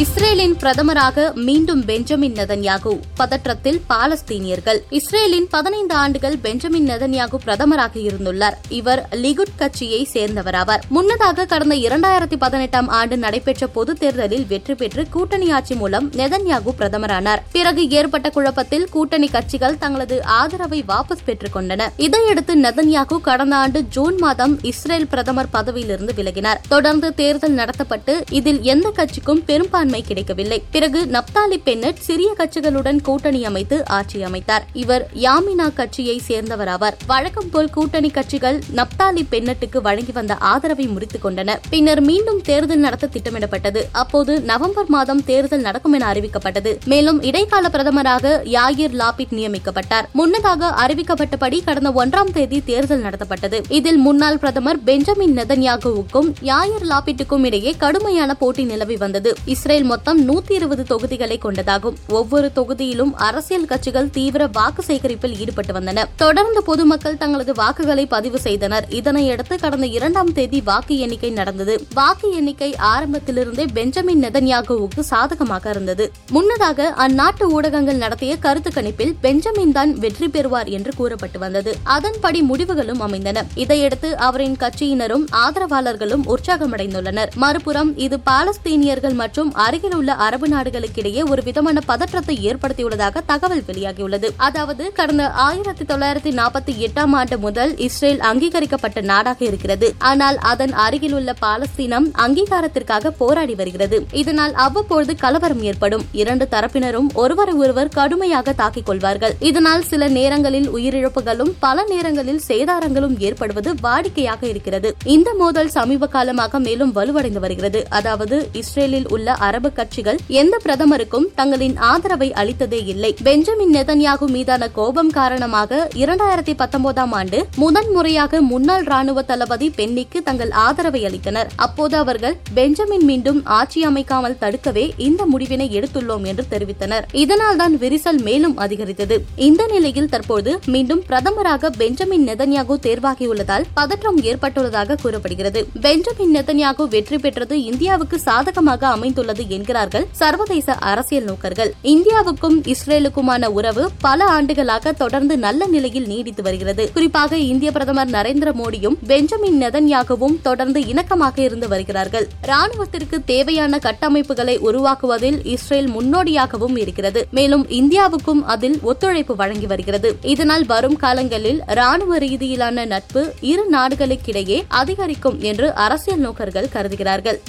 இஸ்ரேலின் பிரதமராக மீண்டும் பெஞ்சமின் நெதன்யாகு பதற்றத்தில் பாலஸ்தீனியர்கள். இஸ்ரேலின் பதினைந்து ஆண்டுகள் பெஞ்சமின் நெதன்யாகு பிரதமராக இருந்துள்ளார். இவர் லிகுட் கட்சியை சேர்ந்தவராவார் முன்னதாக கடந்த இரண்டாயிரத்தி பதினெட்டாம் ஆண்டு நடைபெற்ற பொது தேர்தலில் வெற்றி பெற்று கூட்டணி ஆட்சி மூலம் நெதன்யாகு பிரதமரானார். பிறகு ஏற்பட்ட குழப்பத்தில் கூட்டணி கட்சிகள் தங்களது ஆதரவை வாபஸ் பெற்றுக் கொண்டன. இதையடுத்து நெதன்யாகு கடந்த ஆண்டு ஜூன் மாதம் இஸ்ரேல் பிரதமர் பதவியிலிருந்து விலகினார். தொடர்ந்து தேர்தல் நடத்தப்பட்டு இதில் எந்த கட்சிக்கும் பெரும்பான்மை கிடைக்கவில்லை. பிறகு நப்தாலி பென்னட் சிறிய கட்சிகளுடன் கூட்டணி அமைத்து ஆட்சி அமைத்தார். இவர் யாமினா கட்சியை சேர்ந்தவராவார். வழக்கம் போல் கூட்டணி கட்சிகள் நப்தாலி பென்னட்டுக்கு வழங்கி வந்த ஆதரவை முறித்துக் கொண்டன. பின்னர் மீண்டும் தேர்தல் நடத்த திட்டமிடப்பட்டது. அப்போது நவம்பர் மாதம் தேர்தல் நடக்கும் என அறிவிக்கப்பட்டது. மேலும் இடைக்கால பிரதமராக யாயிர் லாபிட் நியமிக்கப்பட்டார். முன்னதாக அறிவிக்கப்பட்டபடி கடந்த ஒன்றாம் தேதி தேர்தல் நடத்தப்பட்டது. இதில் முன்னாள் பிரதமர் பெஞ்சமின் நெதன்யாகுவுக்கும் யாயிர் லாபிட்டுக்கும் இடையே கடுமையான போட்டி நிலவி வந்தது. இஸ்ரேல் மொத்தம் நூத்தி இருபது தொகுதிகளை கொண்டதாகும். ஒவ்வொரு தொகுதியிலும் அரசியல் கட்சிகள் தீவிர வாக்கு சேகரிப்பில் ஈடுபட்டு வந்தன. தொடர்ந்து பொதுமக்கள் தங்களது வாக்குகளை பதிவு செய்தனர். இதனையடுத்து கடந்த இரண்டாம் தேதி வாக்கு எண்ணிக்கை நடந்தது. வாக்கு எண்ணிக்கை ஆரம்பத்திலிருந்தே பெஞ்சமின் நெதன்யாகுவுக்கு சாதகமாக இருந்தது. முன்னதாக அந்நாட்டு ஊடகங்கள் நடத்திய கருத்து கணிப்பில் பெஞ்சமின் தான் வெற்றி பெறுவார் என்று கூறப்பட்டு வந்தது. அதன்படி முடிவுகளும் அமைந்தன. இதையடுத்து அவரின் கட்சியினரும் ஆதரவாளர்களும் உற்சாகமடைந்துள்ளனர். மறுபுறம் இது பாலஸ்தீனியர்கள் மற்றும் அருகில் உள்ள அரபு நாடுகளுக்கிடையே ஒரு விதமான பதற்றத்தை ஏற்படுத்தியுள்ளதாக தகவல் வெளியாகியுள்ளது. அதாவது கடந்த ஆயிரத்தி தொள்ளாயிரத்தி நாற்பத்தி எட்டாம் ஆண்டு முதல் இஸ்ரேல் அங்கீகரிக்கப்பட்ட நாடாக இருக்கிறது. ஆனால் அதன் அருகில் உள்ள பாலஸ்தீனம் அங்கீகாரத்திற்காக போராடி வருகிறது. இதனால் அவ்வப்பொழுது கலவரம் ஏற்படும். இரண்டு தரப்பினரும் ஒருவரை ஒருவர் கடுமையாக தாக்கிக் கொள்வார்கள். இதனால் சில நேரங்களில் உயிரிழப்புகளும் பல நேரங்களில் சேதாரங்களும் ஏற்படுவது வாடிக்கையாக இருக்கிறது. இந்த மோதல் சமீப காலமாக மேலும் வலுவடைந்து வருகிறது. அதாவது இஸ்ரேலில் உள்ள அரபு கட்சிகள் எந்த பிரதமருக்கும் தங்களின் ஆதரவை அளித்ததே இல்லை. பெஞ்சமின் நெதன்யாகு மீதான கோபம் காரணமாக இரண்டாயிரத்தி பத்தொன்பதாம் ஆண்டு முதன்முறையாக முன்னாள் ராணுவ தளபதி பென்னிக்கு தங்கள் ஆதரவை அளித்தனர். அப்போது அவர்கள் பெஞ்சமின் மீண்டும் ஆட்சி அமைக்காமல் தடுக்கவே இந்த முடிவினை எடுத்துள்ளோம் என்று தெரிவித்தனர். இதனால்தான் விரிசல் மேலும் அதிகரித்தது. இந்த நிலையில் தற்போது மீண்டும் பிரதமராக பெஞ்சமின் நெதன்யாகு தேர்வாகியுள்ளதால் பதற்றம் ஏற்பட்டுள்ளதாக கூறப்படுகிறது. பெஞ்சமின் நெதன்யாகு வெற்றி பெற்றது இந்தியாவுக்கு சாதகமாக அமைந்துள்ளது என்கிறார்கள் சர்வதேச அரசியல் நோக்கர்கள். இந்தியாவுக்கும் இஸ்ரேலுக்குமான உறவு பல ஆண்டுகளாக தொடர்ந்து நல்ல நிலையில் நீடித்து வருகிறது. குறிப்பாக இந்திய பிரதமர் நரேந்திர மோடியும் பெஞ்சமின் நெதன்யாகவும் தொடர்ந்து இணக்கமாக இருந்து வருகிறார்கள். ராணுவத்திற்கு தேவையான கட்டமைப்புகளை உருவாக்குவதில் இஸ்ரேல் முன்னோடியாகவும் இருக்கிறது. மேலும் இந்தியாவுக்கும் அதில் ஒத்துழைப்பு வழங்கி வருகிறது. இதனால் வரும் காலங்களில் ராணுவ ரீதியிலான நட்பு இரு நாடுகளுக்கிடையே அதிகரிக்கும் என்று அரசியல் நோக்கர்கள் கருதுகிறார்கள்.